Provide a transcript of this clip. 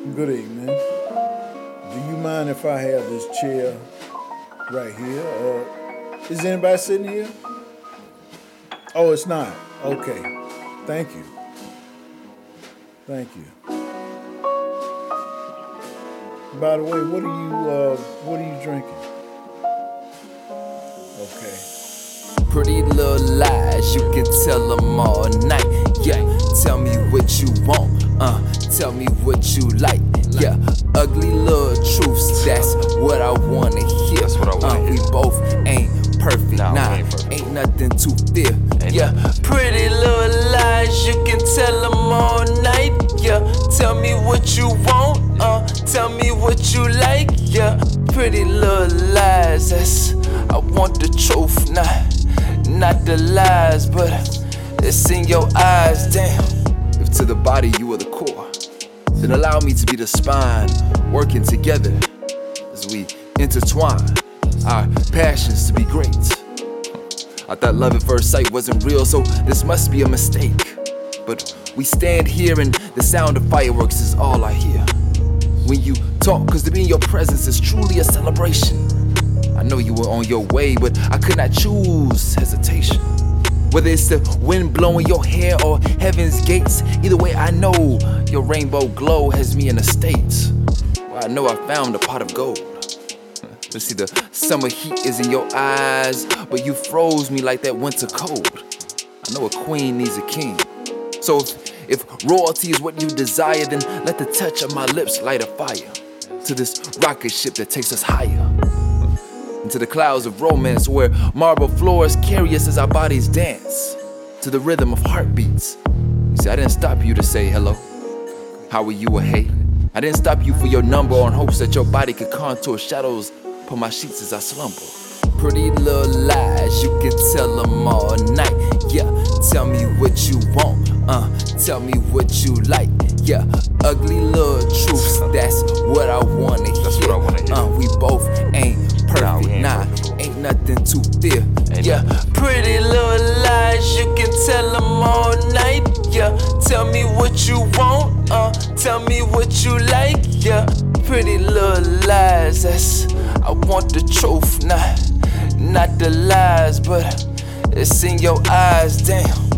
Good evening. Do you mind if I have this chair right here? Uh, is anybody sitting here? Oh, it's not. Okay. Thank you. Thank you. By the way, what are you uh, what are you drinking? Okay. Pretty little lies, you can tell them all night. Yeah, tell me what you want, uh, tell me what you like. Yeah, ugly little truths, that's what I wanna hear. That's what I wanna uh, hear. We both ain't perfect, Nah, nah, ain't perfect. ain't nothing to fear. Ain't yeah, pretty little lies, you can tell them all night. Yeah, tell me what you want, uh, tell me what you like. Yeah, pretty little lies, that's I want the truth, not not the lies, but it's in your eyes. Damn, to the body you are the core, then allow me to be the spine, working together as we intertwine our passions to be great. I thought love at first sight wasn't real, so this must be a mistake. But we stand here and the sound of fireworks is all I hear. When you talk, cause to be in your presence is truly a celebration. I know you were on your way, but I could not choose hesitation. Whether it's the wind blowing your hair or heaven's gates, either way, I know your rainbow glow has me in a state where I know I found a pot of gold. But see, the summer heat is in your eyes, but you froze me like that winter cold. I know a queen needs a king. So if, if royalty is what you desire, then let the touch of my lips light a fire to this rocket ship that takes us higher. Into the clouds of romance where marble floors carry us as our bodies dance to the rhythm of heartbeats. You see, I didn't stop you to say hello. How are you or hey? I didn't stop you for your number on hopes that your body could contour shadows upon my sheets as I slumber. Pretty little lies, you can tell them all night. Yeah, tell me what you want, uh, tell me what you like. Yeah, ugly little truths, that's what I wanna hear. That's what I wanna hear. Uh, we both nothing to fear. Ain't yeah, pretty little lies, you can tell them all night. Yeah, tell me what you want, uh, tell me what you like. Yeah, pretty little lies, that's I want the truth, not not the lies, but it's in your eyes, damn.